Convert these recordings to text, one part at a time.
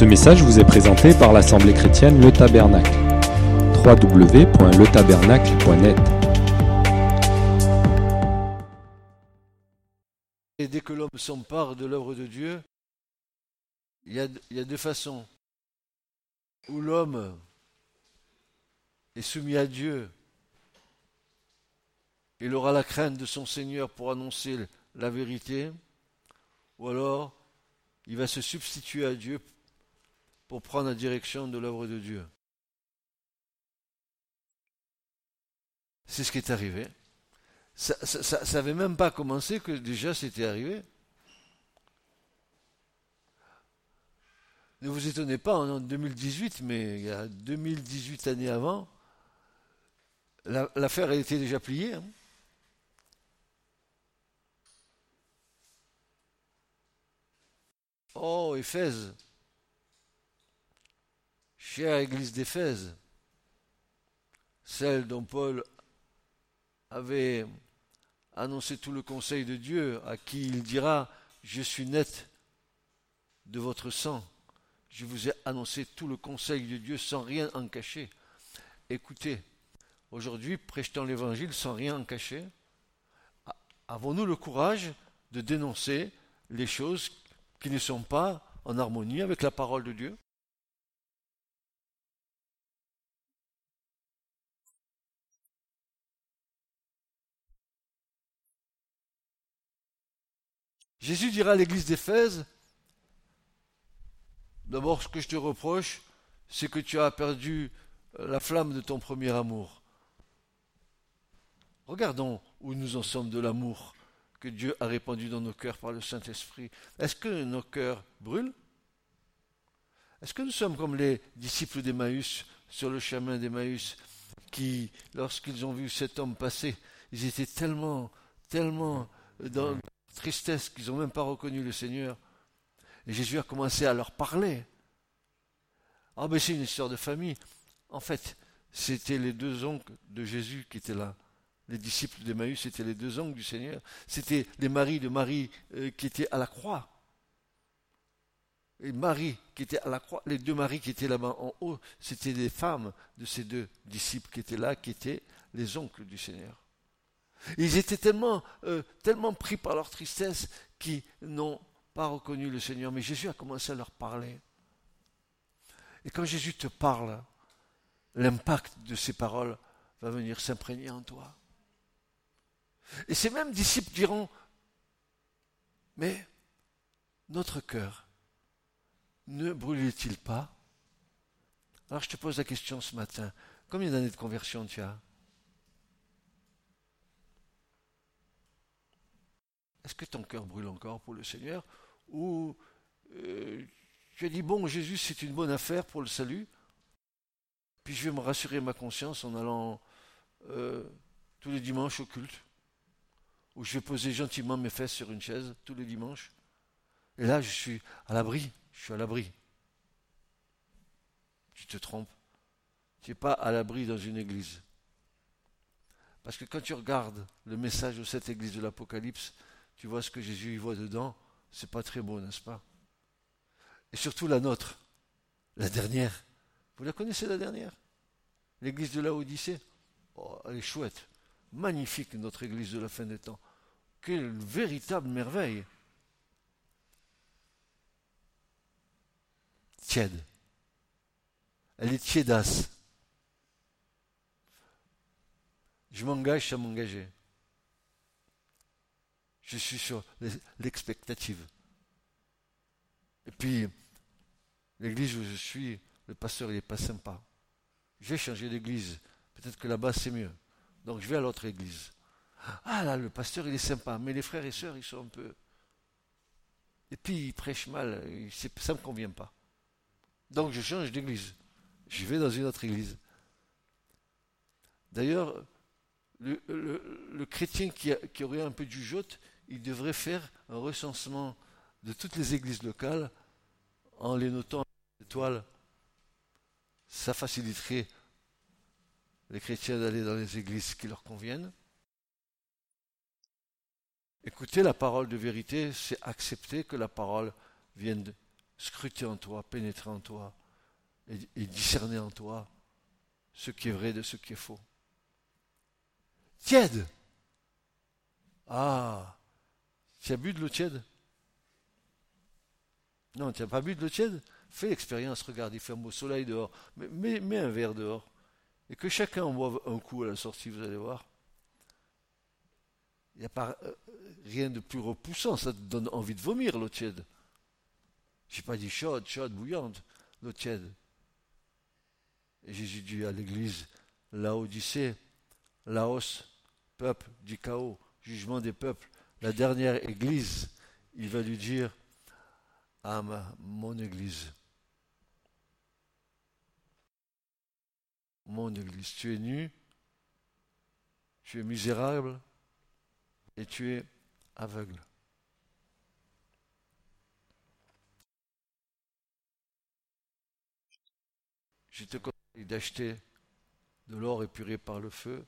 Ce message vous est présenté par l'Assemblée chrétienne Le Tabernacle. www.letabernacle.net Et dès que l'homme s'empare de l'œuvre de Dieu, il y, a, deux façons. Où l'homme est soumis à Dieu, il aura la crainte de son Seigneur pour annoncer la vérité, ou alors il va se substituer à Dieu pour prendre la direction de l'œuvre de Dieu. C'est ce qui est arrivé. Ça n'avait même pas commencé que déjà c'était arrivé. Ne vous étonnez pas, en 2018, mais il y a 2018 années avant, l'affaire été déjà pliée. Hein. Oh, Éphèse, chère église d'Éphèse, celle dont Paul avait annoncé tout le conseil de Dieu, à qui il dira, je suis net de votre sang, je vous ai annoncé tout le conseil de Dieu sans rien en cacher. Écoutez, aujourd'hui, prêchons l'évangile sans rien en cacher. Avons-nous le courage de dénoncer les choses qui ne sont pas en harmonie avec la parole de Dieu? Jésus dira à l'église d'Éphèse, d'abord ce que je te reproche, c'est que tu as perdu la flamme de ton premier amour. Regardons où nous en sommes de l'amour que Dieu a répandu dans nos cœurs par le Saint-Esprit. Est-ce que nos cœurs brûlent? Est-ce que nous sommes comme les disciples d'Emmaüs sur le chemin d'Emmaüs qui, lorsqu'ils ont vu cet homme passer, ils étaient tellement, tellement dans tristesse qu'ils n'ont même pas reconnu le Seigneur. Et Jésus a commencé à leur parler. Ah, mais c'est une histoire de famille. En fait, c'était les deux oncles de Jésus qui étaient là. Les disciples d'Emmaüs, c'était les deux oncles du Seigneur. C'était les maris de Marie euh, qui étaient à la croix. Et Marie qui était à la croix, les deux maris qui étaient là-bas en haut, c'était des femmes de ces deux disciples qui étaient là, qui étaient les oncles du Seigneur. Ils étaient tellement, euh, tellement pris par leur tristesse qu'ils n'ont pas reconnu le Seigneur. Mais Jésus a commencé à leur parler. Et quand Jésus te parle, l'impact de ses paroles va venir s'imprégner en toi. Et ces mêmes disciples diront, mais notre cœur ne brûlait-il pas? Alors je te pose la question ce matin, combien d'années de conversion tu as? Est-ce que ton cœur brûle encore pour le Seigneur Ou euh, tu as dit, bon, Jésus, c'est une bonne affaire pour le salut, puis je vais me rassurer ma conscience en allant euh, tous les dimanches au culte, où je vais poser gentiment mes fesses sur une chaise tous les dimanches. Et là, je suis à l'abri, je suis à l'abri. Tu te trompes. Tu n'es pas à l'abri dans une église. Parce que quand tu regardes le message de cette église de l'Apocalypse, tu vois ce que Jésus y voit dedans, c'est pas très beau, n'est-ce pas? Et surtout la nôtre, la dernière. Vous la connaissez la dernière? L'église de la Odyssée oh, Elle est chouette. Magnifique notre église de la fin des temps. Quelle véritable merveille. Tiède. Elle est tiédasse. Je m'engage à m'engager. Je suis sur l'expectative. Et puis, l'église où je suis, le pasteur, il n'est pas sympa. Je vais changer d'église. Peut-être que là-bas, c'est mieux. Donc, je vais à l'autre église. Ah là, le pasteur, il est sympa. Mais les frères et sœurs, ils sont un peu. Et puis, il prêche mal. Ça ne me convient pas. Donc, je change d'église. Je vais dans une autre église. D'ailleurs, le, chrétien qui, aurait un peu du jote, il devrait faire un recensement de toutes les églises locales en les notant étoiles. Ça faciliterait les chrétiens d'aller dans les églises qui leur conviennent. Écouter la parole de vérité, c'est accepter que la parole vienne scruter en toi, pénétrer en toi et, discerner en toi ce qui est vrai de ce qui est faux. Tiède. Ah, tu as bu de l'eau tiède? Non, tu n'as pas bu de l'eau tiède? Fais l'expérience, regarde, il fait un beau soleil dehors. Mets, un verre dehors. Et que chacun en boive un coup à la sortie, vous allez voir. Il n'y a pas euh, rien de plus repoussant, ça te donne envie de vomir l'eau tiède. J'ai pas dit chaude, chaude, bouillante, l'eau tiède. Et Jésus dit à l'église, Laodicée, Laos, peuple du chaos, jugement des peuples, la dernière église, il va lui dire, à mon église, mon église, tu es nu, tu es misérable et tu es aveugle. Je te conseille d'acheter de l'or épuré par le feu,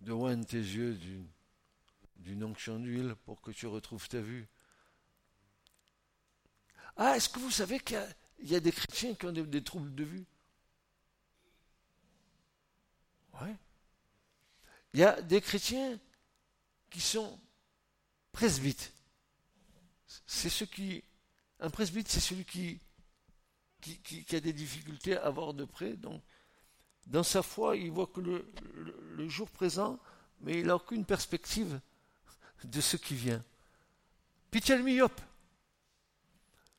de oindre tes yeux d'une onction d'huile pour que tu retrouves ta vue. Ah, est-ce que vous savez qu'il y, a des chrétiens qui ont des, troubles de vue? Oui. Il y a des chrétiens qui sont presbytes. C'est ceux qui. Un presbyte, c'est celui qui qui, a des difficultés à voir de près. Donc, dans sa foi, il voit que le, jour présent, mais il n'a aucune perspective de ce qui vient. As le myope.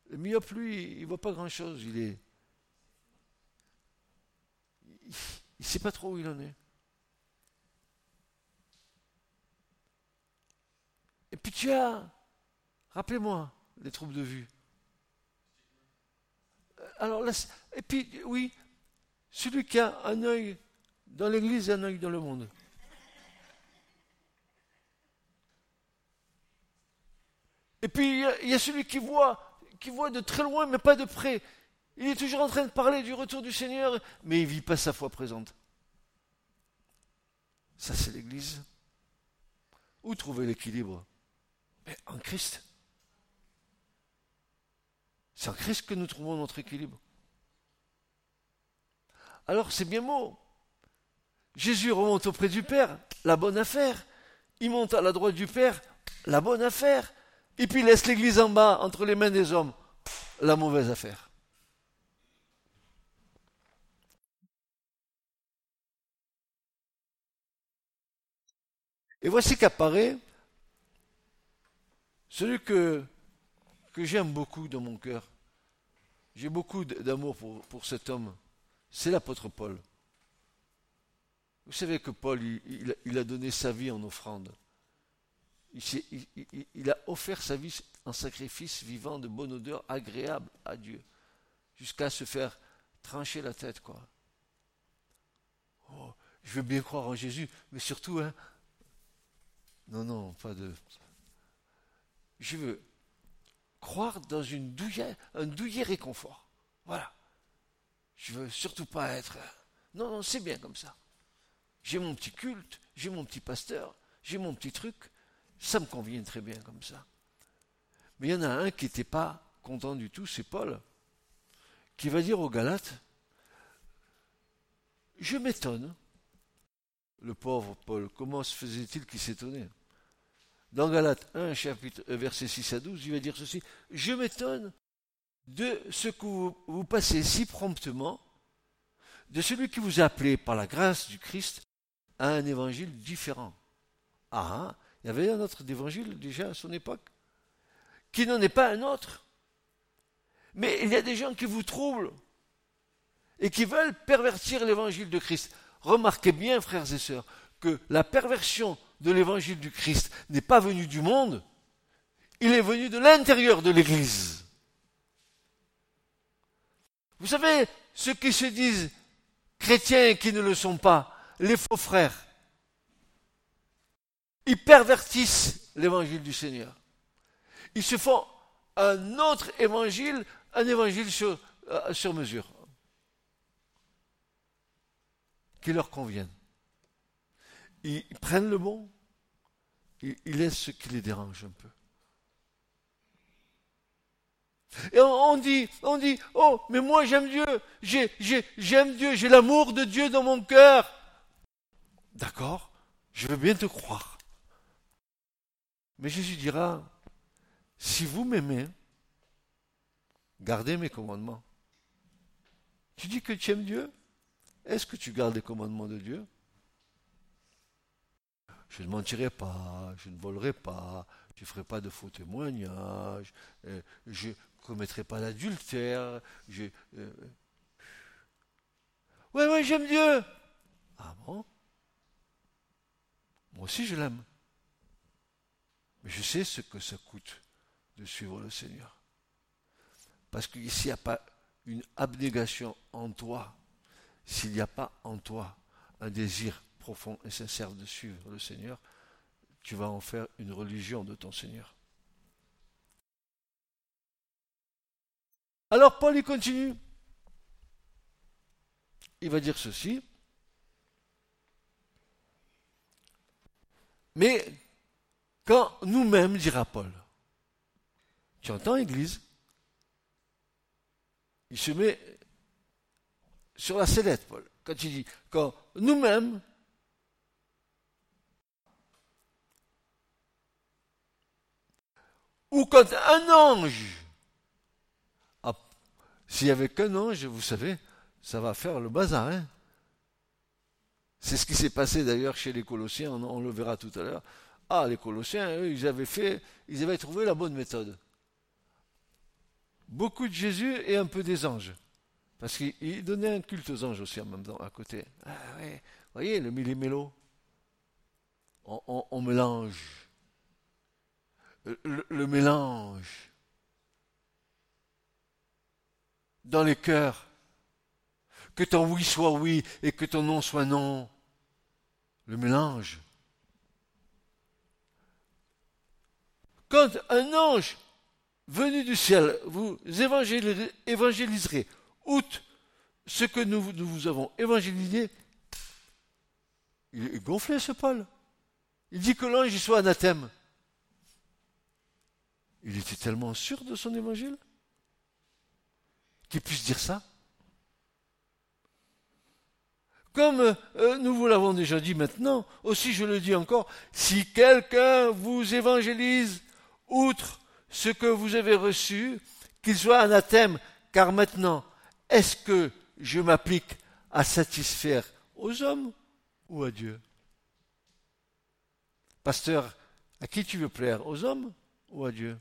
Le myope, lui, il ne voit pas grand-chose. Il est. Il ne sait pas trop où il en est. Et puis tu as, rappelez-moi, les troubles de vue alors, et puis, oui, celui qui a un œil dans l'église et un œil dans le monde. Et puis, il y, a celui qui voit, qui voit de très loin, mais pas de près. Il est toujours en train de parler du retour du Seigneur, mais il ne vit pas sa foi présente. Ça, c'est l'Église. Où trouver l'équilibre? Mais en Christ. C'est en Christ que nous trouvons notre équilibre. Alors c'est bien beau. Jésus remonte auprès du Père, la bonne affaire. Il monte à la droite du Père, la bonne affaire. Et puis il laisse l'Église en bas, entre les mains des hommes, la mauvaise affaire. Et voici qu'apparaît celui que que j'aime beaucoup dans mon cœur. J'ai beaucoup d'amour pour, cet homme. C'est l'apôtre Paul. Vous savez que Paul, il, a donné sa vie en offrande. Il, a offert sa vie en sacrifice vivant de bonne odeur, agréable à Dieu, jusqu'à se faire trancher la tête, quoi. Oh, je veux bien croire en Jésus, mais surtout, hein, non, non, pas de. Je veux croire dans une un douillet réconfort. Voilà. Je veux surtout pas être. Non, non, c'est bien comme ça. J'ai mon petit culte, j'ai mon petit pasteur, j'ai mon petit truc. Ça me convient très bien comme ça. Mais il y en a un qui n'était pas content du tout, c'est Paul, qui va dire aux Galates Je m'étonne. Le pauvre Paul, comment se faisait-il qu'il s'étonnait? Dans Galates 1, chapitre, euh, verset 6 à 12, il va dire ceci Je m'étonne de ce que vous, passez si promptement de celui qui vous a appelé par la grâce du Christ à un évangile différent. Ah, il y avait un autre évangile déjà à son époque, qui n'en est pas un autre. Mais il y a des gens qui vous troublent et qui veulent pervertir l'évangile de Christ. Remarquez bien, frères et sœurs, que la perversion de l'évangile du Christ n'est pas venu du monde, il est venu de l'intérieur de l'Église. Vous savez, ceux qui se disent chrétiens et qui ne le sont pas, les faux frères, ils pervertissent l'évangile du Seigneur. Ils se font un autre évangile, un évangile sur, euh, sur mesure, qui leur convienne ils prennent le bon, ils, laissent ce qui les dérange un peu. Et on, dit, on dit, oh, mais moi j'aime Dieu, j'aime Dieu, j'ai l'amour de Dieu dans mon cœur. D'accord, je veux bien te croire. Mais Jésus dira, si vous m'aimez, gardez mes commandements. Tu dis que tu aimes Dieu? Est-ce que tu gardes les commandements de Dieu? Je ne mentirai pas, je ne volerai pas, je ne ferai pas de faux témoignages, euh, je commettrai pas d'adultère, je... Euh, ouais, j'aime Dieu. Ah bon? Moi aussi je l'aime. Mais je sais ce que ça coûte de suivre le Seigneur. Parce qu'ici, il n'y a pas une abnégation en toi, s'il n'y a pas en toi un désir profond et sincère de suivre le Seigneur, tu vas en faire une religion de ton Seigneur. Alors Paul y continue. Il va dire ceci. Mais quand nous-mêmes, dira Paul, tu entends, Église Il se met sur la sellette, Paul, quand il dit, quand nous-mêmes, ou quand un ange, s'il n'y avait qu'un ange, vous savez, ça va faire le bazar. Hein C'est ce qui s'est passé d'ailleurs chez les Colossiens, on, le verra tout à l'heure. Ah, les Colossiens, eux, ils avaient fait, ils avaient trouvé la bonne méthode beaucoup de Jésus et un peu des anges. Parce qu'il donnait un culte aux anges aussi en même temps, à côté. Ah vous voyez, le millimélo. On, on, mélange. Le, mélange. Dans les cœurs. Que ton oui soit oui et que ton non soit non. Le mélange. Quand un ange venu du ciel, vous évangéliserez, outre ce que nous, vous avons évangélisé. Il est gonflé ce Paul. Il dit que l'ange soit anathème. Il était tellement sûr de son évangile qu'il puisse dire ça. Comme euh, nous vous l'avons déjà dit maintenant, aussi je le dis encore, si quelqu'un vous évangélise outre ce que vous avez reçu, qu'il soit anathème, car maintenant, est-ce que je m'applique à satisfaire aux hommes ou à Dieu? Pasteur, à qui tu veux plaire Aux hommes ou à Dieu?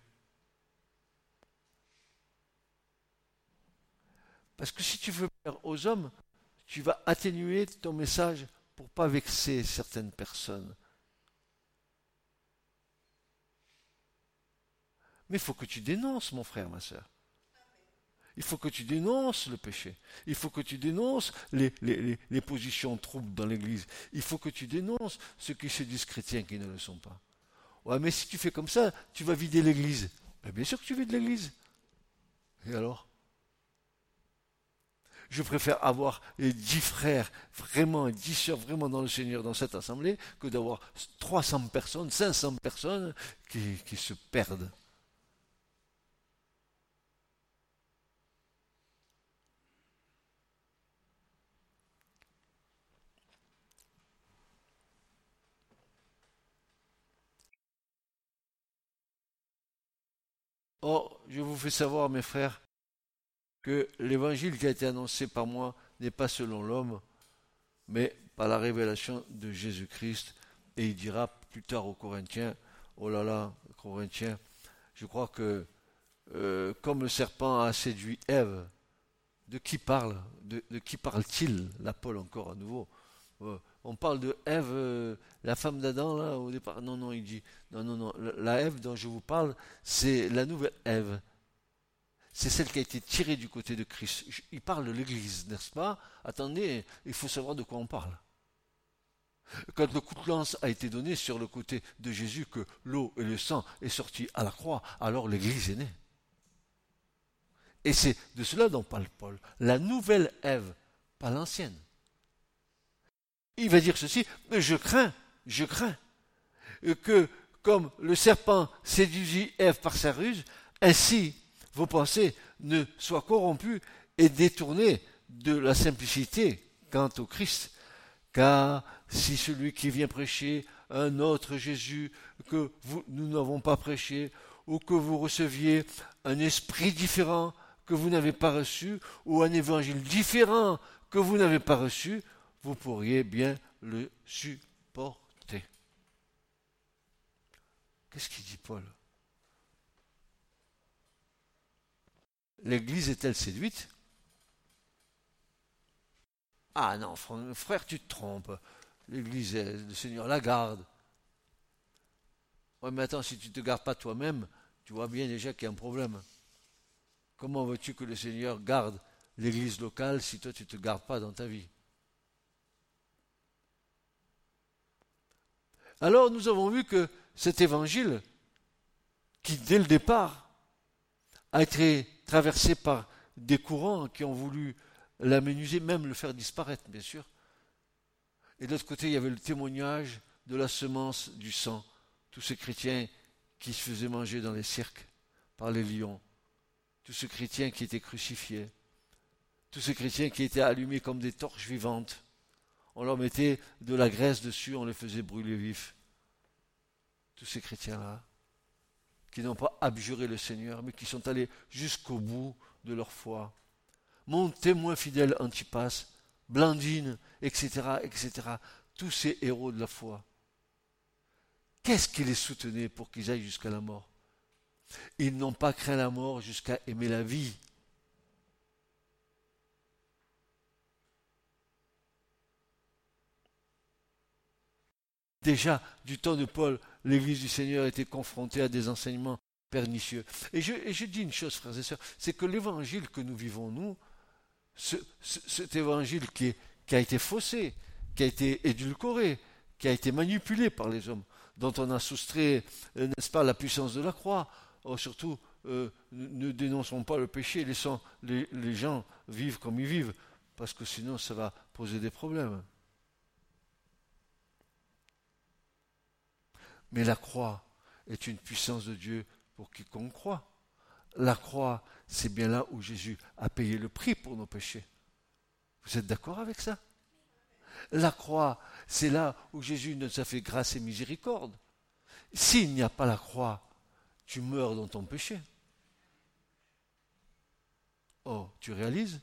Parce que si tu veux plaire aux hommes, tu vas atténuer ton message pour pas vexer certaines personnes. Mais il faut que tu dénonces, mon frère, ma soeur. Il faut que tu dénonces le péché. Il faut que tu dénonces les, positions troubles dans l'Église. Il faut que tu dénonces ceux qui se disent chrétiens qui ne le sont pas. Ouais, mais si tu fais comme ça, tu vas vider l'Église. Mais bien sûr que tu vides l'Église. Et alors? Je préfère avoir dix frères vraiment, dix sœurs vraiment dans le Seigneur dans cette assemblée que d'avoir 300 personnes, 500 personnes qui se perdent. Or, je vous fais savoir, mes frères, que l'évangile qui a été annoncé par moi n'est pas selon l'homme, mais par la révélation de Jésus-Christ. Et il dira plus tard aux Corinthiens, oh là là, Corinthiens, je crois que euh, comme le serpent a séduit Ève, de qui parle de, qui parle-t-il La Paul encore à nouveau? Euh, on parle de Ève, euh, la femme d'Adam, là, au départ. Non, non, il dit, non, non, non, la Ève dont je vous parle, c'est la nouvelle Ève. C'est celle qui a été tirée du côté de Christ. Il parle de l'Église, n'est-ce pas? Attendez, il faut savoir de quoi on parle. Quand le coup de lance a été donné sur le côté de Jésus, que l'eau et le sang est sorti à la croix, alors l'Église est née. Et c'est de cela dont parle Paul. La nouvelle Ève, pas l'ancienne il va dire ceci, mais je crains, je crains que comme le serpent séduisit Ève par sa ruse, ainsi vos pensées ne soient corrompues et détournées de la simplicité quant au Christ. Car si celui qui vient prêcher un autre Jésus que nous n'avons pas prêché, ou que vous receviez un esprit différent que vous n'avez pas reçu, ou un évangile différent que vous n'avez pas reçu, vous pourriez bien le supporter. Qu'est-ce qu'il dit Paul? L'Église est-elle séduite? Ah non, frère, tu te trompes. L'Église, le Seigneur la garde. Oui, mais attends, si tu ne te gardes pas toi-même, tu vois bien déjà qu'il y a un problème. Comment veux-tu que le Seigneur garde l'Église locale si toi tu ne te gardes pas dans ta vie? Alors nous avons vu que cet évangile, qui dès le départ a été traversé par des courants qui ont voulu l'aménuser, même le faire disparaître, bien sûr. Et de l'autre côté, il y avait le témoignage de la semence du sang, tous ces chrétiens qui se faisaient manger dans les cirques par les lions, tous ces chrétiens qui étaient crucifiés, tous ces chrétiens qui étaient allumés comme des torches vivantes. On leur mettait de la graisse dessus, on les faisait brûler vifs. Tous ces chrétiens-là, qui n'ont pas abjuré le Seigneur, mais qui sont allés jusqu'au bout de leur foi. Mon témoin fidèle Antipas, Blandine, etc., etc., tous ces héros de la foi. Qu'est-ce qui les soutenait pour qu'ils aillent jusqu'à la mort? Ils n'ont pas craint la mort jusqu'à aimer la vie. Déjà, du temps de Paul, l'Église du Seigneur était confrontée à des enseignements pernicieux. Et je, dis une chose, frères et sœurs, c'est que l'évangile que nous vivons, nous, cet évangile qui, a été faussé, qui a été édulcoré, qui a été manipulé par les hommes, dont on a soustrait, euh, n'est-ce pas, la puissance de la croix. Oh, surtout, euh, ne dénonçons pas le péché, laissons les, les gens vivre comme ils vivent, parce que sinon ça va poser des problèmes. Mais la croix est une puissance de Dieu pour quiconque croit. La croix, c'est bien là où Jésus a payé le prix pour nos péchés. Vous êtes d'accord avec ça? La croix, c'est là où Jésus nous a fait grâce et miséricorde. S'il n'y a pas la croix, tu meurs dans ton péché. Oh, tu réalises?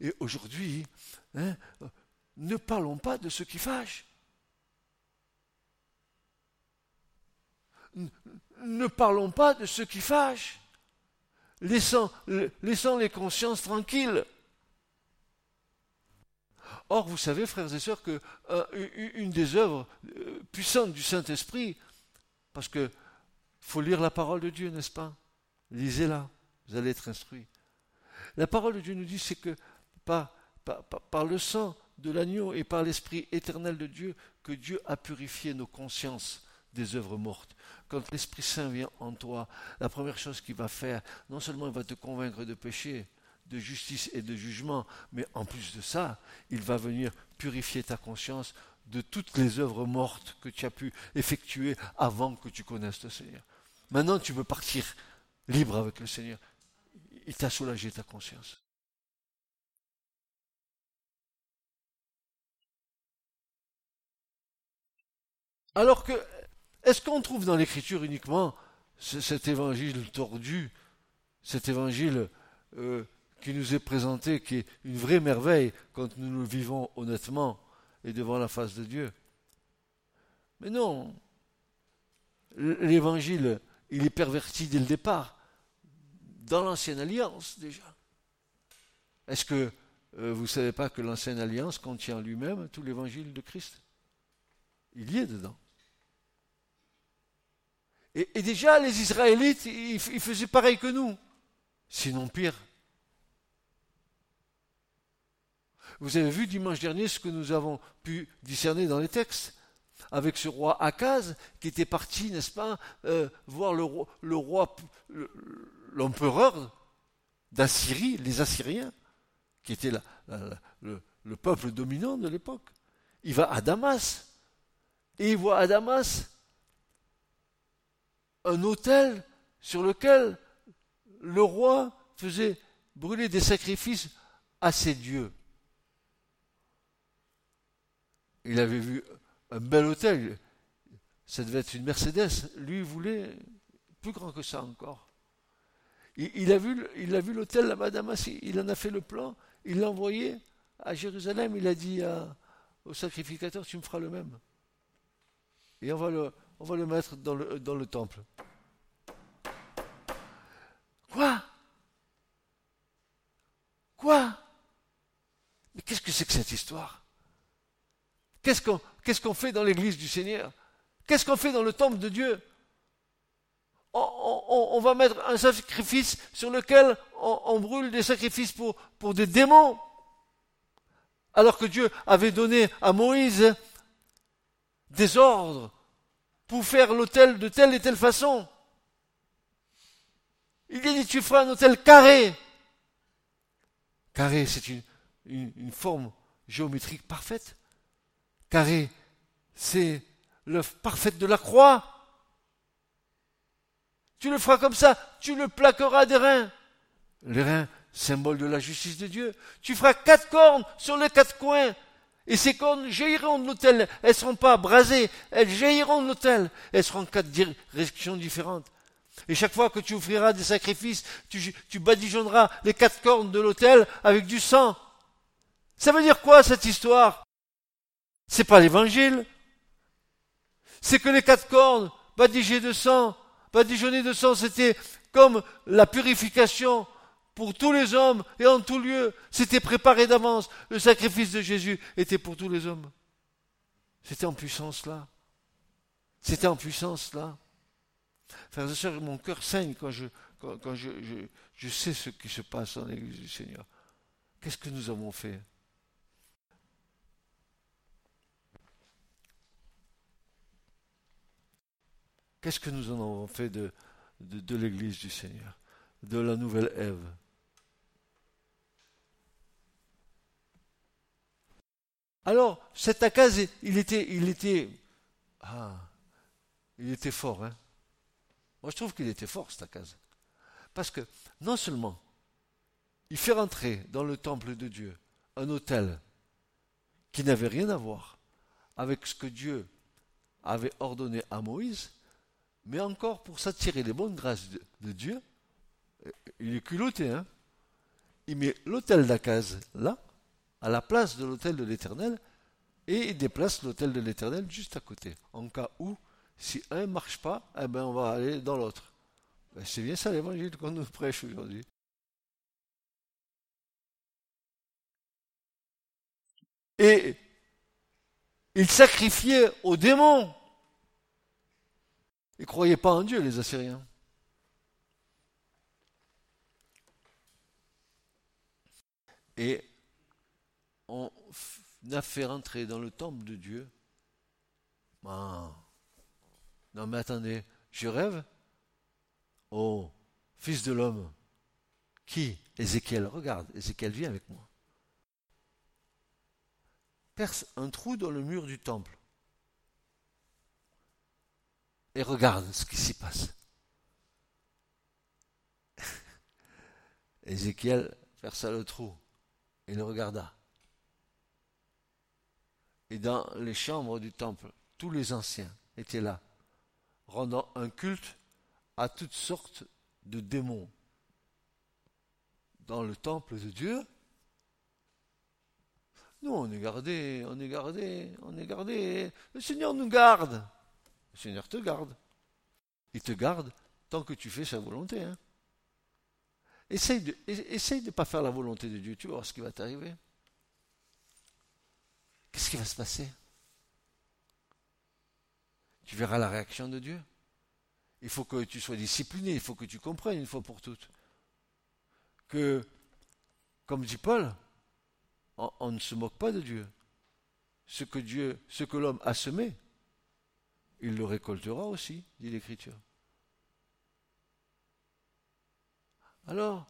Et aujourd'hui, hein, ne parlons pas de ce qui fâche. Ne parlons pas de ce qui fâche. Laissons, les consciences tranquilles. Or, vous savez, frères et sœurs, que euh, une des œuvres euh, puissantes du Saint-Esprit, parce que faut lire la parole de Dieu, n'est-ce pas? Lisez-la, vous allez être instruits. La parole de Dieu nous dit, c'est que par le sang de l'agneau et par l'Esprit éternel de Dieu, que Dieu a purifié nos consciences des œuvres mortes. Quand l'Esprit Saint vient en toi, la première chose qu'il va faire, non seulement il va te convaincre de péché, de justice et de jugement, mais en plus de ça, il va venir purifier ta conscience de toutes les œuvres mortes que tu as pu effectuer avant que tu connaisses le Seigneur. Maintenant, tu peux partir libre avec le Seigneur. Il t'a soulagé ta conscience. Alors que, est-ce qu'on trouve dans l'Écriture uniquement cet évangile tordu, cet évangile euh, qui nous est présenté, qui est une vraie merveille quand nous le vivons honnêtement et devant la face de Dieu? Mais non, l'évangile, il est perverti dès le départ, dans l'ancienne alliance déjà. Est-ce que euh, vous ne savez pas que l'ancienne alliance contient lui-même tout l'évangile de Christ? Il y est dedans. Et, déjà, les Israélites, ils faisaient pareil que nous, sinon pire. Vous avez vu dimanche dernier ce que nous avons pu discerner dans les textes avec ce roi Akaz qui était parti, n'est-ce pas, euh, voir le roi, l'empereur d'Assyrie, les Assyriens, qui était le, le, peuple dominant de l'époque. Il va à Damas et il voit à Damas un hôtel sur lequel le roi faisait brûler des sacrifices à ses dieux. Il avait vu un bel hôtel, ça devait être une Mercedes, lui voulait plus grand que ça encore. Il, a vu, il l'hôtel là-bas d'Amassi, il en a fait le plan, il l'a envoyé à Jérusalem, il a dit au sacrificateur, tu me feras le même. Et on va le, on va le mettre dans le, temple. Quoi? Quoi? Mais qu'est-ce que c'est que cette histoire? Qu'est-ce qu'on fait dans l'église du Seigneur? Qu'est-ce qu'on fait dans le temple de Dieu? On, va mettre un sacrifice sur lequel on, brûle des sacrifices pour des démons. Alors que Dieu avait donné à Moïse des ordres pour faire l'autel de telle et telle façon. Il dit, tu feras un hôtel carré. Carré, c'est une, une, forme géométrique parfaite. Carré, c'est l'œuvre parfaite de la croix. Tu le feras comme ça, tu le plaqueras des reins. Les reins, symbole de la justice de Dieu. Tu feras quatre cornes sur les quatre coins. Et ces cornes jailliront de l'autel. Elles ne seront pas brasées, elles jailliront de l'autel. Elles seront quatre directions différentes. Et chaque fois que tu offriras des sacrifices, tu, badigeonneras les quatre cornes de l'autel avec du sang. Ça veut dire quoi cette histoire? C'est pas l'évangile. C'est que les quatre cornes badigeées de sang, badigeonnées de sang, c'était comme la purification pour tous les hommes et en tout lieu. C'était préparé d'avance. Le sacrifice de Jésus était pour tous les hommes. C'était en puissance là. C'était en puissance là. Frères et sœurs, mon cœur saigne quand, je, quand, je, je, sais ce qui se passe dans l'Église du Seigneur. Qu'est-ce que nous avons fait? Qu'est-ce que nous en avons fait de, de, de l'Église du Seigneur, de la nouvelle Ève? Alors, cet Akaz, il était, il était, ah, il était fort, hein. Moi, je trouve qu'il était fort, cet Akaz. Parce que, non seulement, il fait rentrer dans le temple de Dieu un autel qui n'avait rien à voir avec ce que Dieu avait ordonné à Moïse, mais encore pour s'attirer les bonnes grâces de, Dieu, il est culotté, hein. Il met l'autel d'Akaz là, à la place de l'autel de l'Éternel, et il déplace l'autel de l'Éternel juste à côté, en cas où si un ne marche pas, eh ben on va aller dans l'autre. Ben, c'est bien ça l'évangile qu'on nous prêche aujourd'hui. Et ils sacrifiaient aux démons. Ils ne croyaient pas en Dieu, les Assyriens. Et on a fait rentrer dans le temple de Dieu. Ah, non mais attendez, je rêve Oh, fils de l'homme. Qui Ézéchiel, regarde, Ézéchiel, viens avec moi. Perce un trou dans le mur du temple. Et regarde ce qui s'y passe. Ézéchiel perça le trou. Il le regarda. Et dans les chambres du temple, tous les anciens étaient là rendant un culte à toutes sortes de démons. Dans le temple de Dieu, nous, on est gardé, on est gardé, on est gardé. Le Seigneur nous garde. Le Seigneur te garde. Il te garde tant que tu fais sa volonté. Hein. Essaye de ne de pas faire la volonté de Dieu. Tu voir ce qui va t'arriver. Qu'est-ce qui va se passer? Tu verras la réaction de Dieu. Il faut que tu sois discipliné, il faut que tu comprennes une fois pour toutes que, comme dit Paul, on, ne se moque pas de Dieu. Ce que Dieu, ce que l'homme a semé, il le récoltera aussi, dit l'Écriture. Alors,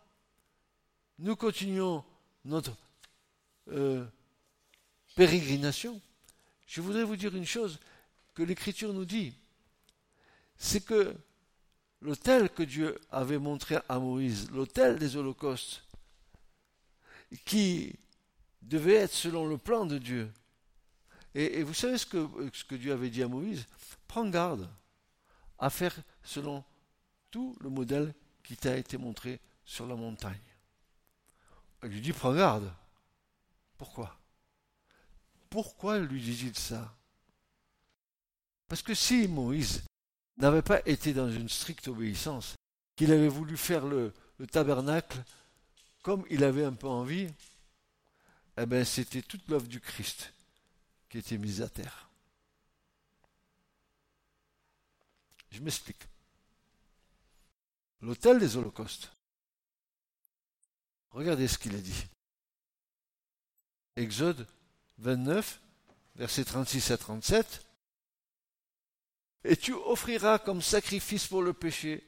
nous continuons notre euh, pérégrination. Je voudrais vous dire une chose, que l'Écriture nous dit, c'est que l'autel que Dieu avait montré à Moïse, l'autel des holocaustes, qui devait être selon le plan de Dieu. Et, vous savez ce que, Dieu avait dit à Moïse? Prends garde à faire selon tout le modèle qui t'a été montré sur la montagne. Il lui dit Prends garde. Pourquoi? Pourquoi lui dit-il ça? Parce que si Moïse n'avait pas été dans une stricte obéissance, qu'il avait voulu faire le, tabernacle comme il avait un peu envie, eh bien c'était toute l'œuvre du Christ qui était mise à terre. Je m'explique. L'autel des holocaustes. Regardez ce qu'il a dit. Exode 29, versets 36 à 37. Et tu offriras comme sacrifice pour le péché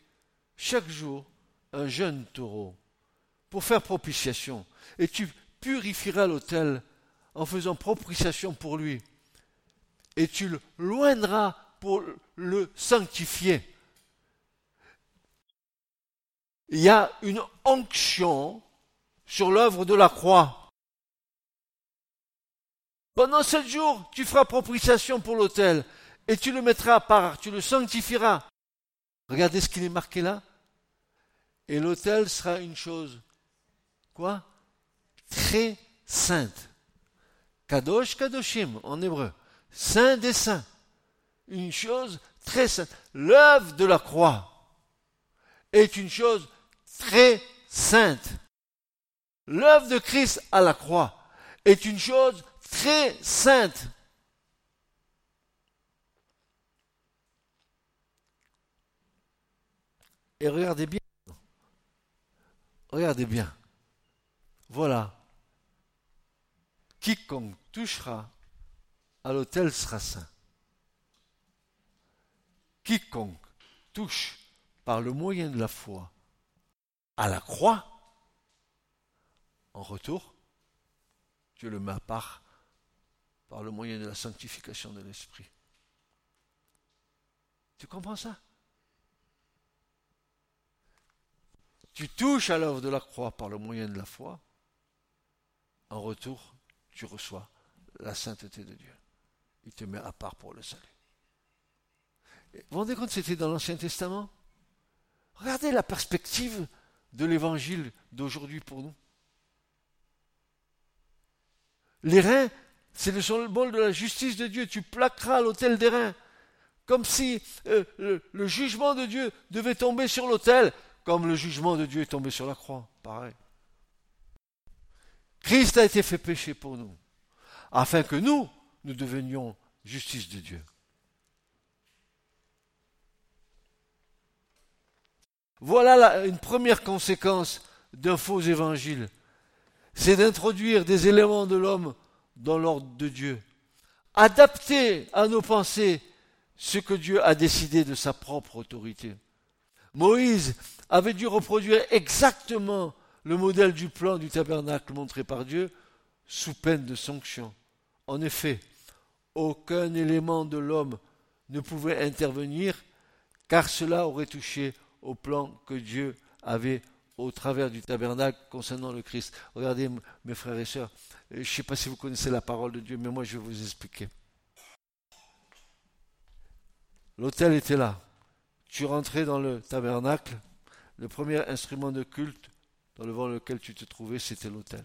chaque jour un jeune taureau pour faire propitiation. Et tu purifieras l'autel en faisant propitiation pour lui. Et tu le loindras pour le sanctifier. Il y a une onction sur l'œuvre de la croix. Pendant sept jours, tu feras propitiation pour l'autel et tu le mettras à part, tu le sanctifieras. Regardez ce qu'il est marqué là. Et l'autel sera une chose, quoi? Très sainte. Kadosh Kadoshim en hébreu. Saint des saints. Une chose très sainte. L'œuvre de la croix est une chose très sainte. L'œuvre de Christ à la croix est une chose très sainte. Et regardez bien. Regardez bien. Voilà. Quiconque touchera à l'autel sera saint. Quiconque touche par le moyen de la foi à la croix, en retour, Dieu le met à part par le moyen de la sanctification de l'Esprit. Tu comprends ça? Tu touches à l'œuvre de la croix par le moyen de la foi, en retour, tu reçois la sainteté de Dieu. Il te met à part pour le salut. vous vous rendez compte, c'était dans l'Ancien Testament? Regardez la perspective de l'évangile d'aujourd'hui pour nous. Les reins, c'est le symbole de la justice de Dieu. Tu plaqueras l'autel des reins. Comme si euh, le, jugement de Dieu devait tomber sur l'autel comme le jugement de Dieu est tombé sur la croix. Pareil. Christ a été fait péché pour nous, afin que nous, nous devenions justice de Dieu. Voilà une première conséquence d'un faux évangile. C'est d'introduire des éléments de l'homme dans l'ordre de Dieu. Adapter à nos pensées ce que Dieu a décidé de sa propre autorité. Moïse avait dû reproduire exactement le modèle du plan du tabernacle montré par Dieu sous peine de sanction. En effet, aucun élément de l'homme ne pouvait intervenir car cela aurait touché au plan que Dieu avait au travers du tabernacle concernant le Christ. Regardez mes frères et sœurs, je ne sais pas si vous connaissez la parole de Dieu, mais moi je vais vous expliquer. L'autel était là. Tu rentrais dans le tabernacle, le premier instrument de culte dans devant lequel tu te trouvais, c'était l'autel.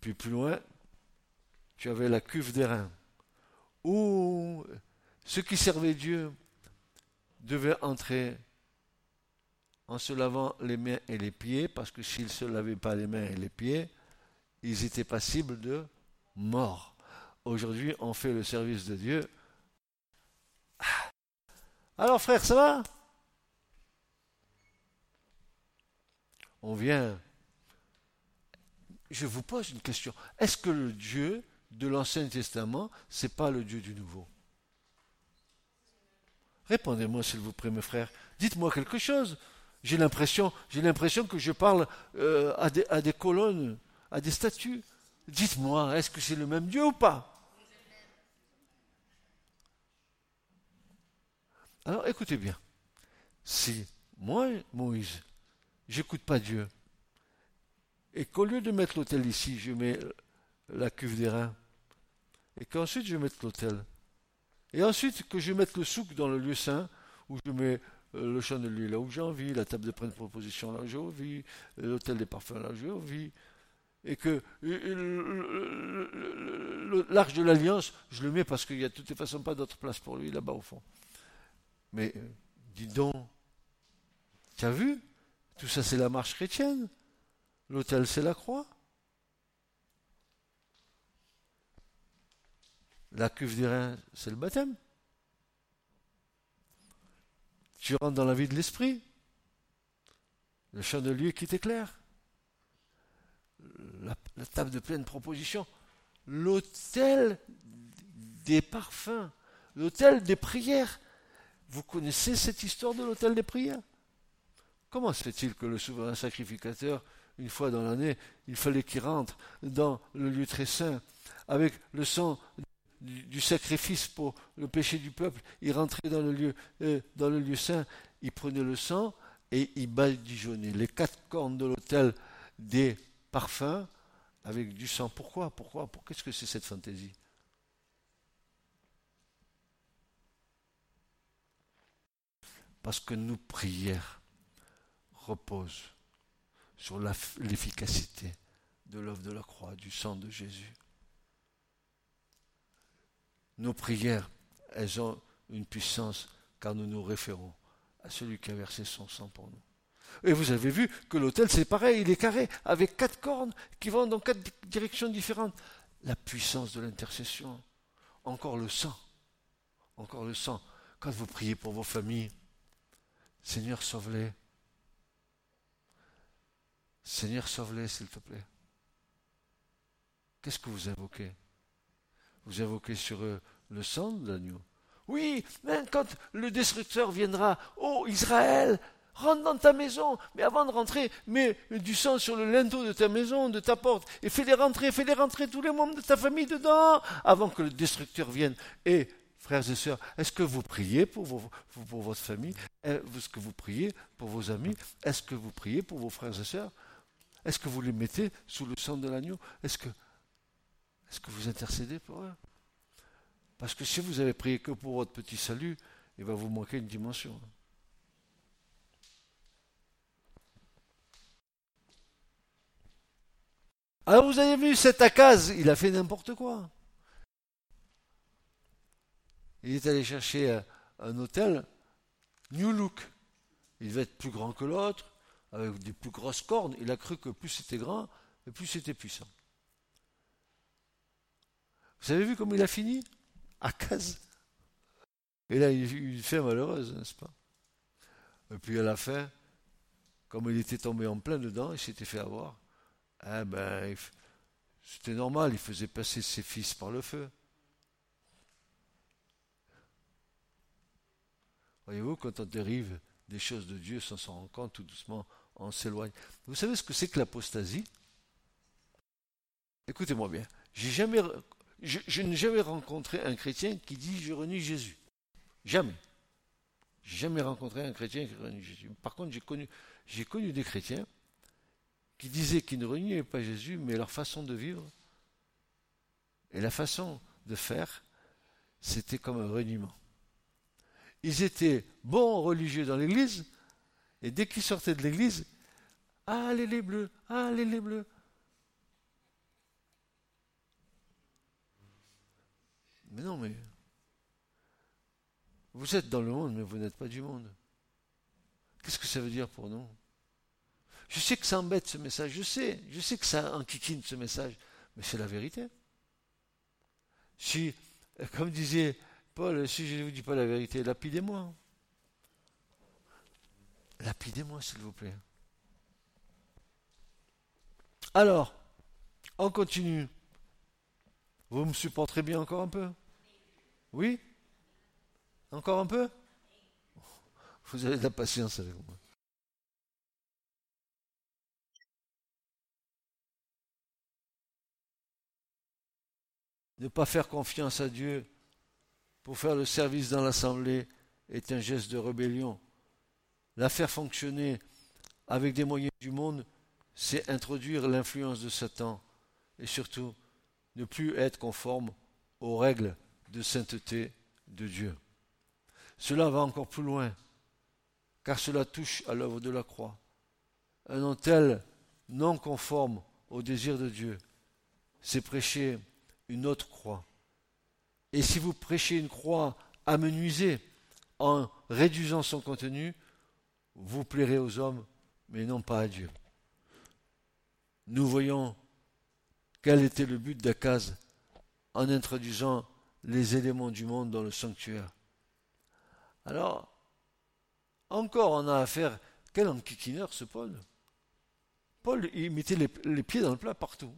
Puis plus loin, tu avais la cuve des reins, où ceux qui servaient Dieu devaient entrer en se lavant les mains et les pieds, parce que s'ils ne se lavaient pas les mains et les pieds, ils étaient passibles de mort. Aujourd'hui, on fait le service de Dieu. Ah. Alors frère, ça va? On vient. Je vous pose une question. Est-ce que le Dieu de l'Ancien Testament, c'est pas le Dieu du Nouveau? Répondez-moi, s'il vous plaît, mes frères. Dites-moi quelque chose. J'ai l'impression, que je parle euh, à, des, colonnes, à des statues. Dites-moi, est-ce que c'est le même Dieu ou pas? Alors écoutez bien. si moi, Moïse, j'écoute pas Dieu, et qu'au lieu de mettre l'autel ici, je mets la cuve des reins, et qu'ensuite je mette l'autel, et ensuite que je mette le souk dans le lieu saint, où je mets le chandelier là où j'ai envie, la table de prenne proposition là où j'ai envie, l'hôtel des parfums là où j'ai envie, et que l'arche de l'alliance, je le mets parce qu'il n'y a de toute façon pas d'autre place pour lui là-bas au fond. Mais euh, dis donc, tu as vu? Tout ça c'est la marche chrétienne. L'autel c'est la croix. La cuve des reins c'est le baptême. Tu rentres dans la vie de l'esprit. Le chandelier qui t'éclaire la, table de pleine proposition, l'hôtel des parfums, l'hôtel des prières. Vous connaissez cette histoire de l'hôtel des prières? Comment se fait-il que le souverain sacrificateur, une fois dans l'année, il fallait qu'il rentre dans le lieu très saint avec le sang du, sacrifice pour le péché du peuple, il rentrait dans le lieu, euh, dans le lieu saint, il prenait le sang et il badigeonnait les quatre cornes de l'autel des parfum avec du sang. Pourquoi? Pourquoi? Qu'est-ce que c'est cette fantaisie? Parce que nos prières reposent sur l'efficacité de l'œuvre de la croix, du sang de Jésus. Nos prières, elles ont une puissance car nous nous référons à celui qui a versé son sang pour nous. Et vous avez vu que l'autel, c'est pareil, il est carré, avec quatre cornes qui vont dans quatre directions différentes. La puissance de l'intercession. Encore le sang. Encore le sang. Quand vous priez pour vos familles, Seigneur, sauve-les. Seigneur, sauve-les, s'il te plaît. Qu'est-ce que vous invoquez? Vous invoquez sur eux le sang de l'agneau. Oui, mais quand le destructeur viendra, ô Israël, rentre dans ta maison, mais avant de rentrer, mets du sang sur le linteau de ta maison, de ta porte, et fais-les rentrer, fais-les rentrer tous les membres de ta famille dedans, avant que le destructeur vienne. Et, frères et sœurs, est-ce que vous priez pour, pour votre famille? Est-ce que vous priez pour vos amis? Est-ce que vous priez pour vos frères et sœurs? Est-ce que vous les mettez sous le sang de l'agneau? Est-ce que, est-ce que vous intercédez pour eux? Parce que si vous avez prié que pour votre petit salut, il va vous manquer une dimension. Alors vous avez vu cet Akaz, il a fait n'importe quoi. Il est allé chercher un hôtel New Look. Il devait être plus grand que l'autre, avec des plus grosses cornes. Il a cru que plus c'était grand, plus c'était puissant. Vous avez vu comment il a fini Akaz. Et là, il a eu une fin malheureuse, n'est-ce pas? Et puis à la fin, comme il était tombé en plein dedans, il s'était fait avoir. Eh ben, c'était normal, il faisait passer ses fils par le feu. Voyez-vous, quand on dérive des choses de Dieu sans s'en rendre compte, tout doucement, on s'éloigne. Vous savez ce que c'est que l'apostasie? Écoutez-moi bien. J'ai jamais, je, n'ai jamais rencontré un chrétien qui dit je renie Jésus. Jamais. J'ai jamais rencontré un chrétien qui renie Jésus. Par contre, j'ai connu, j'ai connu des chrétiens qui disaient qu'ils ne reniaient pas Jésus, mais leur façon de vivre et la façon de faire, c'était comme un reniement. Ils étaient bons religieux dans l'église, et dès qu'ils sortaient de l'église, allez les bleus, allez les bleus. Mais non, mais vous êtes dans le monde, mais vous n'êtes pas du monde. Qu'est-ce que ça veut dire pour nous? Je sais que ça embête ce message, je sais, je sais que ça enquiquine ce message, mais c'est la vérité. Si, comme disait Paul, si je ne vous dis pas la vérité, lapidez-moi. Lapidez-moi, s'il vous plaît. Alors, on continue. Vous me supporterez bien encore un peu? Oui. Encore un peu? Vous avez de la patience avec moi. Ne pas faire confiance à Dieu pour faire le service dans l'assemblée est un geste de rébellion. La faire fonctionner avec des moyens du monde, c'est introduire l'influence de Satan et surtout ne plus être conforme aux règles de sainteté de Dieu. Cela va encore plus loin, car cela touche à l'œuvre de la croix. Un nom tel non conforme au désir de Dieu, c'est prêcher une autre croix. Et si vous prêchez une croix amenuisée en réduisant son contenu, vous plairez aux hommes, mais non pas à Dieu. Nous voyons quel était le but d'Akaz en introduisant les éléments du monde dans le sanctuaire. Alors, encore on a affaire, quel enquiquineur ce Paul? Paul, il mettait les, les, pieds dans le plat partout.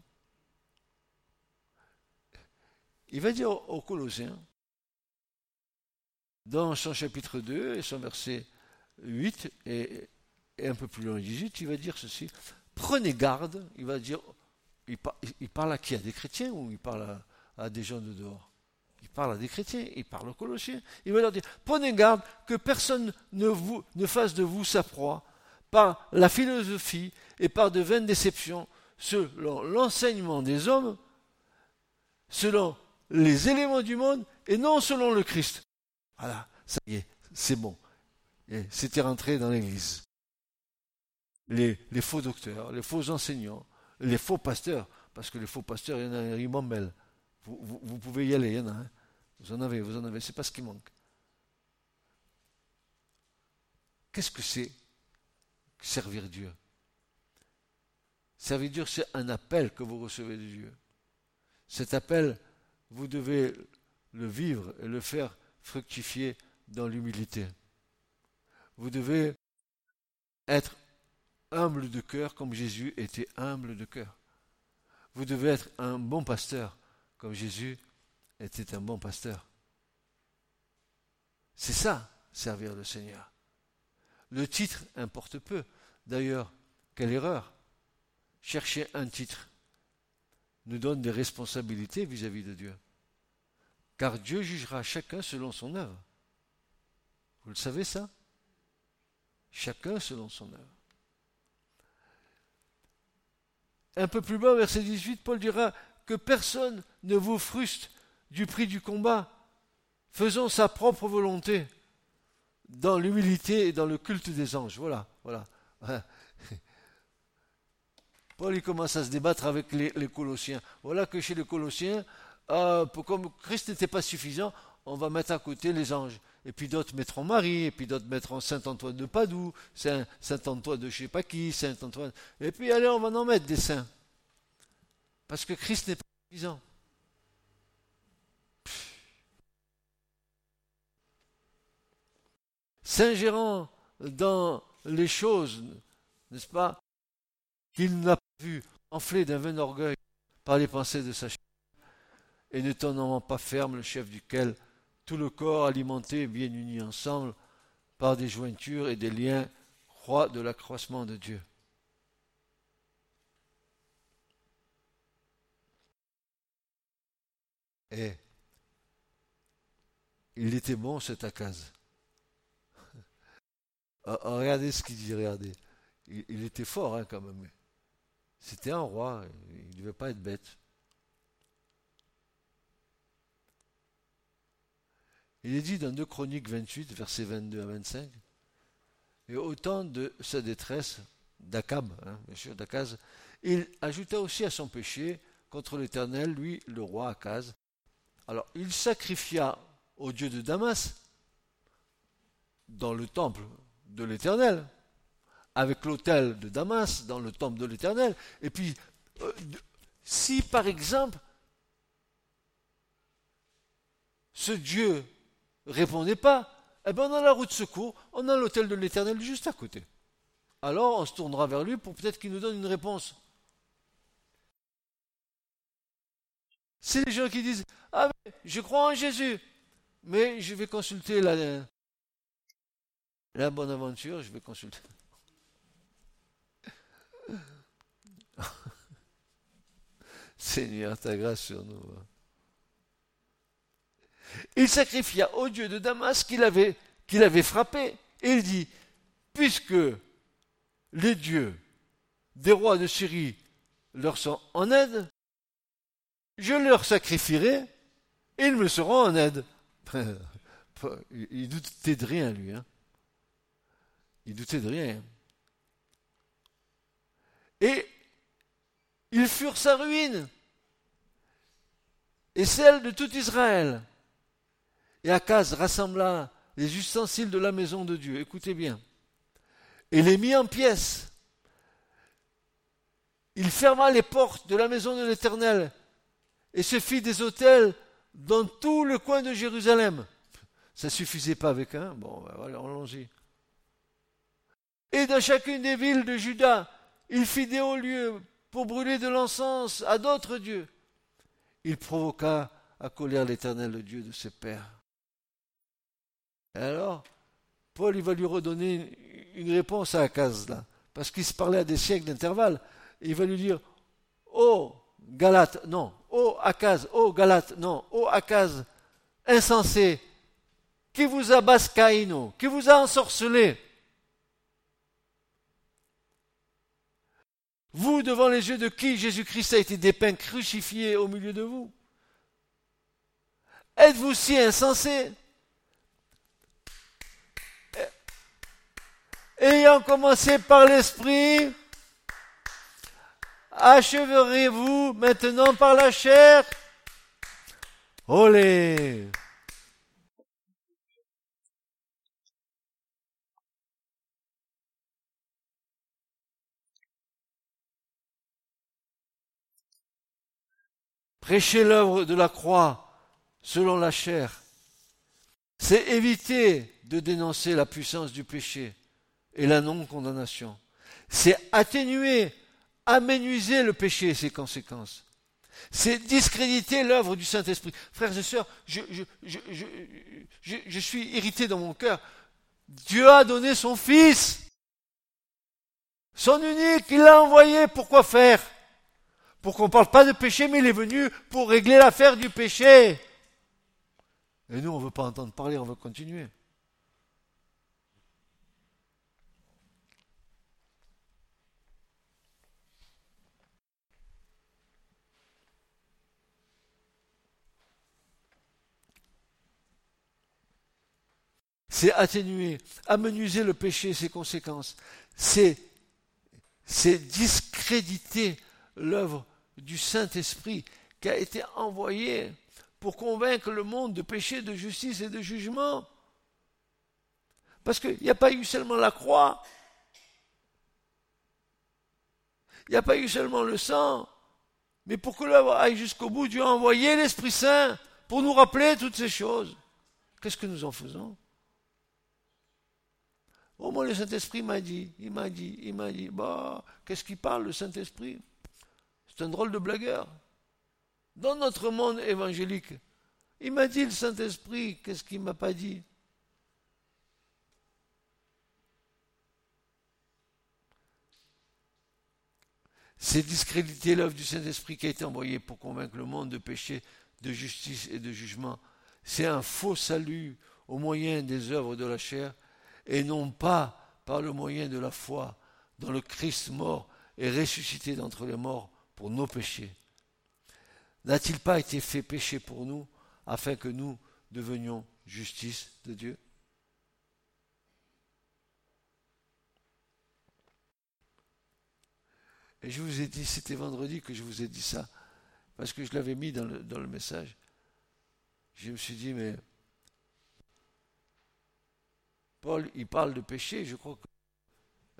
Il va dire aux Colossiens, dans son chapitre 2 et son verset 8 et, un peu plus loin 18, il va dire ceci. Prenez garde, il va dire, il, parle à qui? À des chrétiens ou il parle à, des gens de dehors? Parle à des chrétiens, il parle aux Colossiens. Il va leur dire, prenez garde que personne ne, vous, ne fasse de vous sa proie par la philosophie et par de vaines déceptions, selon l'enseignement des hommes, selon les éléments du monde et non selon le Christ. Voilà, ça y est, c'est bon. C'était rentré dans l'Église. Les, faux docteurs, les faux enseignants, les faux pasteurs, parce que les faux pasteurs, il y en a, ils m'emmêlent. Vous, vous, pouvez y aller, il y en a. Hein. Vous en avez, vous en avez, c'est pas ce qui manque. Qu'est-ce que c'est servir Dieu? Servir Dieu, c'est un appel que vous recevez de Dieu. Cet appel, vous devez le vivre et le faire fructifier dans l'humilité. Vous devez être humble de cœur comme Jésus était humble de cœur. Vous devez être un bon pasteur comme Jésus était un bon pasteur. C'est ça, servir le Seigneur. Le titre importe peu. D'ailleurs, quelle erreur. Chercher un titre nous donne des responsabilités vis-à-vis de Dieu. Car Dieu jugera chacun selon son œuvre. Vous le savez ça? Chacun selon son œuvre. Un peu plus bas, verset 18, Paul dira que personne ne vous fruste du prix du combat, faisant sa propre volonté dans l'humilité et dans le culte des anges. Voilà, voilà. Paul il commence à se débattre avec les, Colossiens. Voilà que chez les Colossiens, euh, comme Christ n'était pas suffisant, on va mettre à côté les anges. Et puis d'autres mettront Marie, et puis d'autres mettront Saint Antoine de Padoue, Saint, Saint Antoine de je sais pas qui, Saint Antoine. Et puis allez, on va en mettre des saints. Parce que Christ n'est pas suffisant. S'ingérant dans les choses, n'est-ce pas, qu'il n'a pas vu enflé d'un vain orgueil par les pensées de sa chair, et ne pas ferme le chef duquel tout le corps alimenté bien uni ensemble par des jointures et des liens croît de l'accroissement de Dieu. Et il était bon cet Akaz. Ah, ah, regardez ce qu'il dit, regardez. Il, était fort hein, quand même. C'était un roi, il ne devait pas être bête. Il est dit dans 2 Chroniques 28, versets 22 à 25, et autant de sa détresse d'Akab, hein, bien sûr, d'Akaz, il ajouta aussi à son péché contre l'Éternel, lui, le roi Akaz. Alors, il sacrifia au dieu de Damas dans le temple de l'Éternel, avec l'autel de Damas dans le temple de l'Éternel. Et puis, euh, si par exemple, ce Dieu répondait pas, eh bien on a la route de secours, on a l'autel de l'Éternel juste à côté. Alors on se tournera vers lui pour peut-être qu'il nous donne une réponse. C'est les gens qui disent Ah, mais je crois en Jésus, mais je vais consulter la, la bonne aventure, je vais consulter. Seigneur, ta grâce sur nous. Hein. Il sacrifia au Dieu de Damas qu'il avait, qu'il avait frappé. Et il dit, puisque les dieux des rois de Syrie leur sont en aide, je leur sacrifierai et ils me seront en aide. Il doutait de rien, lui. Hein. Il doutait de rien. Et ils furent sa ruine et celle de tout Israël. Et Akaz rassembla les ustensiles de la maison de Dieu, écoutez bien, et les mit en pièces. Il ferma les portes de la maison de l'Éternel et se fit des hôtels dans tout le coin de Jérusalem. Ça suffisait pas avec un, bon, ben voilà, allons-y. Et dans chacune des villes de Juda, il fit des hauts lieux pour brûler de l'encens à d'autres dieux. Il provoqua à colère l'Éternel, le Dieu de ses pères. Et alors, Paul, il va lui redonner une réponse à Akaz, là, parce qu'il se parlait à des siècles d'intervalle. Il va lui dire, oh, Galate, non, oh, Akaz, oh, Galate, non, oh, Akaz, insensé, qui vous a bascaïno, qui vous a ensorcelé Vous, devant les yeux de qui Jésus-Christ a été dépeint, crucifié au milieu de vous Êtes-vous si insensé Ayant commencé par l'esprit, acheverez-vous maintenant par la chair? Olé Prêcher l'œuvre de la croix selon la chair, c'est éviter de dénoncer la puissance du péché et la non-condamnation. C'est atténuer, aménuiser le péché et ses conséquences. C'est discréditer l'œuvre du Saint-Esprit. Frères et sœurs, je, je, suis irrité dans mon cœur. Dieu a donné son Fils, son unique, il l'a envoyé. Pourquoi faire? Pour qu'on ne parle pas de péché, mais il est venu pour régler l'affaire du péché. Et nous, on ne veut pas entendre parler, on veut continuer. c'est atténuer, amenuiser le péché et ses conséquences. C'est, c'est discréditer l'œuvre du Saint-Esprit qui a été envoyé pour convaincre le monde de péché, de justice et de jugement. Parce qu'il n'y a pas eu seulement la croix, il n'y a pas eu seulement le sang, mais pour que l'œuvre aille jusqu'au bout, Dieu a envoyé l'Esprit Saint pour nous rappeler toutes ces choses. Qu'est-ce que nous en faisons? Au moins le Saint-Esprit m'a dit, il m'a dit, il m'a dit, bah, qu'est-ce qu'il parle le Saint-Esprit? C'est un drôle de blagueur. Dans notre monde évangélique, il m'a dit le Saint-Esprit, qu'est-ce qu'il ne m'a pas dit? C'est discréditer l'œuvre du Saint-Esprit qui a été envoyée pour convaincre le monde de péché, de justice et de jugement. C'est un faux salut au moyen des œuvres de la chair et non pas par le moyen de la foi dans le Christ mort et ressuscité d'entre les morts pour nos péchés N'a-t-il pas été fait péché pour nous afin que nous devenions justice de Dieu? Et je vous ai dit, c'était vendredi que je vous ai dit ça, parce que je l'avais mis dans le, message. Je me suis dit, mais Paul, il parle de péché, je crois que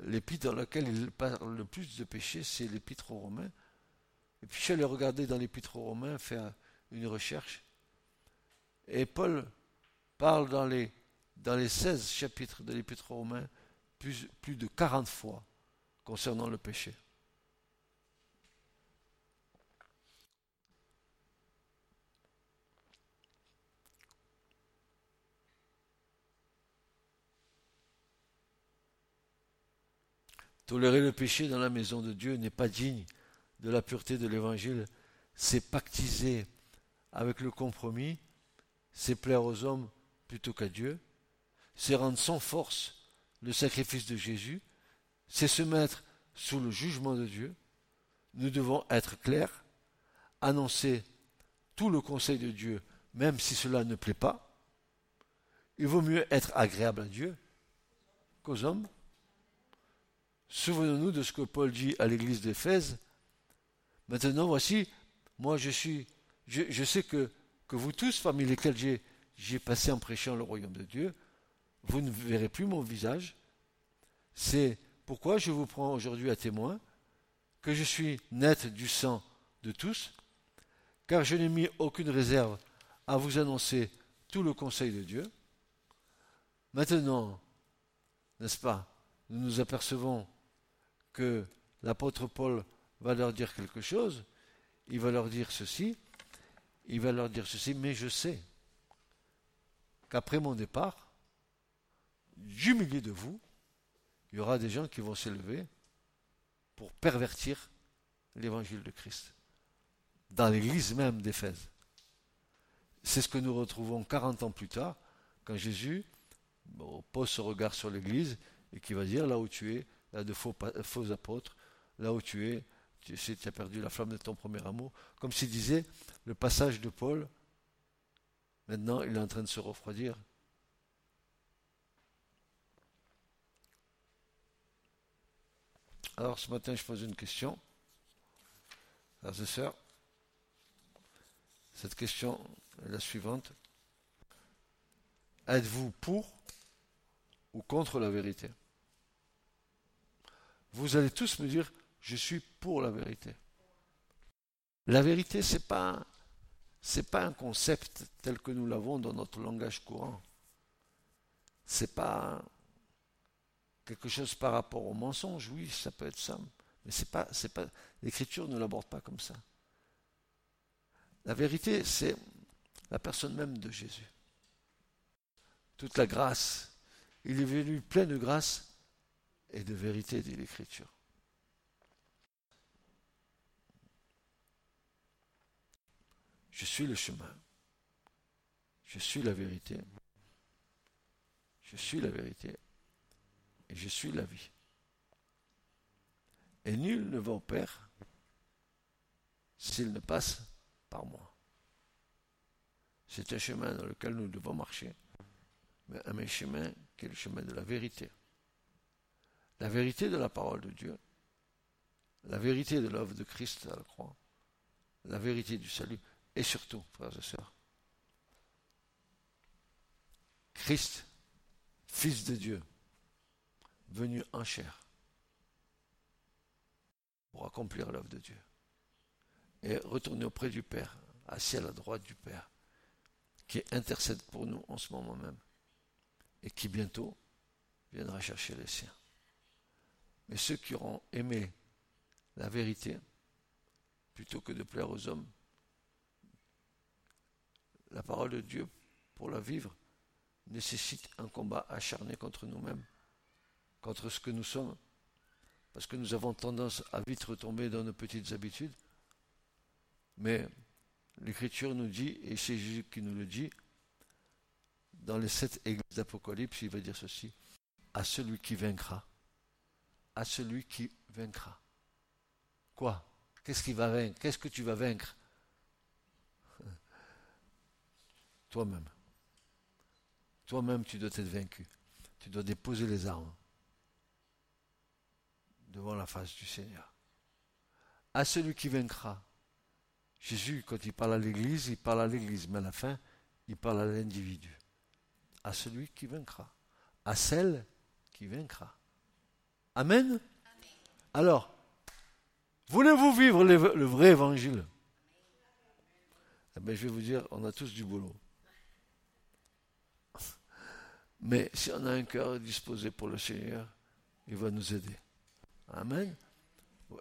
l'épître dans laquelle il parle le plus de péché, c'est l'épître aux Romains. Je suis regarder dans l'Épître aux Romains, faire une recherche. Et Paul parle dans les, dans les 16 chapitres de l'Épître aux Romains plus, plus de 40 fois concernant le péché. Tolérer le péché dans la maison de Dieu n'est pas digne de la pureté de l'évangile, c'est pactiser avec le compromis, c'est plaire aux hommes plutôt qu'à Dieu, c'est rendre sans force le sacrifice de Jésus, c'est se mettre sous le jugement de Dieu. Nous devons être clairs, annoncer tout le conseil de Dieu, même si cela ne plaît pas. Il vaut mieux être agréable à Dieu qu'aux hommes. Souvenons-nous de ce que Paul dit à l'église d'Éphèse. Maintenant, voici, moi je suis, je, sais que, vous tous, parmi lesquels j'ai, j'ai passé en prêchant le royaume de Dieu, vous ne verrez plus mon visage. C'est pourquoi je vous prends aujourd'hui à témoin que je suis net du sang de tous, car je n'ai mis aucune réserve à vous annoncer tout le conseil de Dieu. Maintenant, n'est-ce pas, nous nous apercevons que l'apôtre Paul va leur dire quelque chose, il va leur dire ceci, il va leur dire ceci, mais je sais qu'après mon départ, du de vous, il y aura des gens qui vont s'élever pour pervertir l'évangile de Christ dans l'église même d'Éphèse. C'est ce que nous retrouvons 40 ans plus tard, quand Jésus pose ce regard sur l'église et qui va dire là où tu es, là de faux apôtres, là où tu es, tu sais, tu as perdu la flamme de ton premier amour. Comme s'il disait, le passage de Paul, maintenant il est en train de se refroidir. Alors ce matin, je pose une question. Frères et sœurs, cette question est la suivante. Êtes-vous pour ou contre la vérité? Vous allez tous me dire, je suis pour la vérité. La vérité, ce n'est pas, un concept tel que nous l'avons dans notre langage courant. Ce n'est pas quelque chose par rapport au mensonge, oui, ça peut être ça. Mais c'est pas, c'est pas, l'écriture ne l'aborde pas comme ça. La vérité, c'est la personne même de Jésus. Toute la grâce. Il est venu plein de grâce et de vérité, dit l'Écriture. Je suis le chemin. Je suis la vérité. Je suis la vérité. Et je suis la vie. Et nul ne va au Père s'il ne passe par moi. C'est un chemin dans lequel nous devons marcher, mais un chemin qui est le chemin de la vérité. La vérité de la parole de Dieu, la vérité de l'œuvre de Christ à la croix, la vérité du salut, et surtout, frères et sœurs, Christ, Fils de Dieu, venu en chair pour accomplir l'œuvre de Dieu et retourner auprès du Père, assis à la droite du Père, qui intercède pour nous en ce moment même et qui bientôt viendra chercher les siens. Mais ceux qui auront aimé la vérité, plutôt que de plaire aux hommes, la parole de Dieu, pour la vivre, nécessite un combat acharné contre nous-mêmes, contre ce que nous sommes, parce que nous avons tendance à vite retomber dans nos petites habitudes. Mais l'Écriture nous dit, et c'est Jésus qui nous le dit, dans les sept églises d'Apocalypse, il va dire ceci, à celui qui vaincra, à celui qui vaincra. Quoi? Qu'est-ce qui va vaincre? Qu'est-ce que tu vas vaincre? Toi-même. Toi-même, tu dois être vaincu. Tu dois déposer les armes devant la face du Seigneur. À celui qui vaincra. Jésus, quand il parle à l'Église, il parle à l'Église, mais à la fin, il parle à l'individu. À celui qui vaincra. À celle qui vaincra. Amen? Alors, voulez-vous vivre le, vrai évangile? Eh bien, Je vais vous dire, on a tous du boulot. Mais si on a un cœur disposé pour le Seigneur, il va nous aider. Amen.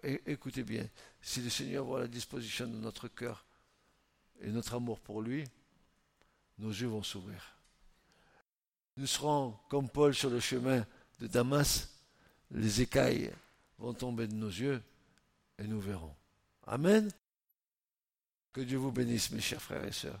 écoutez bien, si le Seigneur voit la disposition de notre cœur et notre amour pour lui, nos yeux vont s'ouvrir. Nous serons comme Paul sur le chemin de Damas, les écailles vont tomber de nos yeux et nous verrons. Amen. Que Dieu vous bénisse, mes chers frères et sœurs.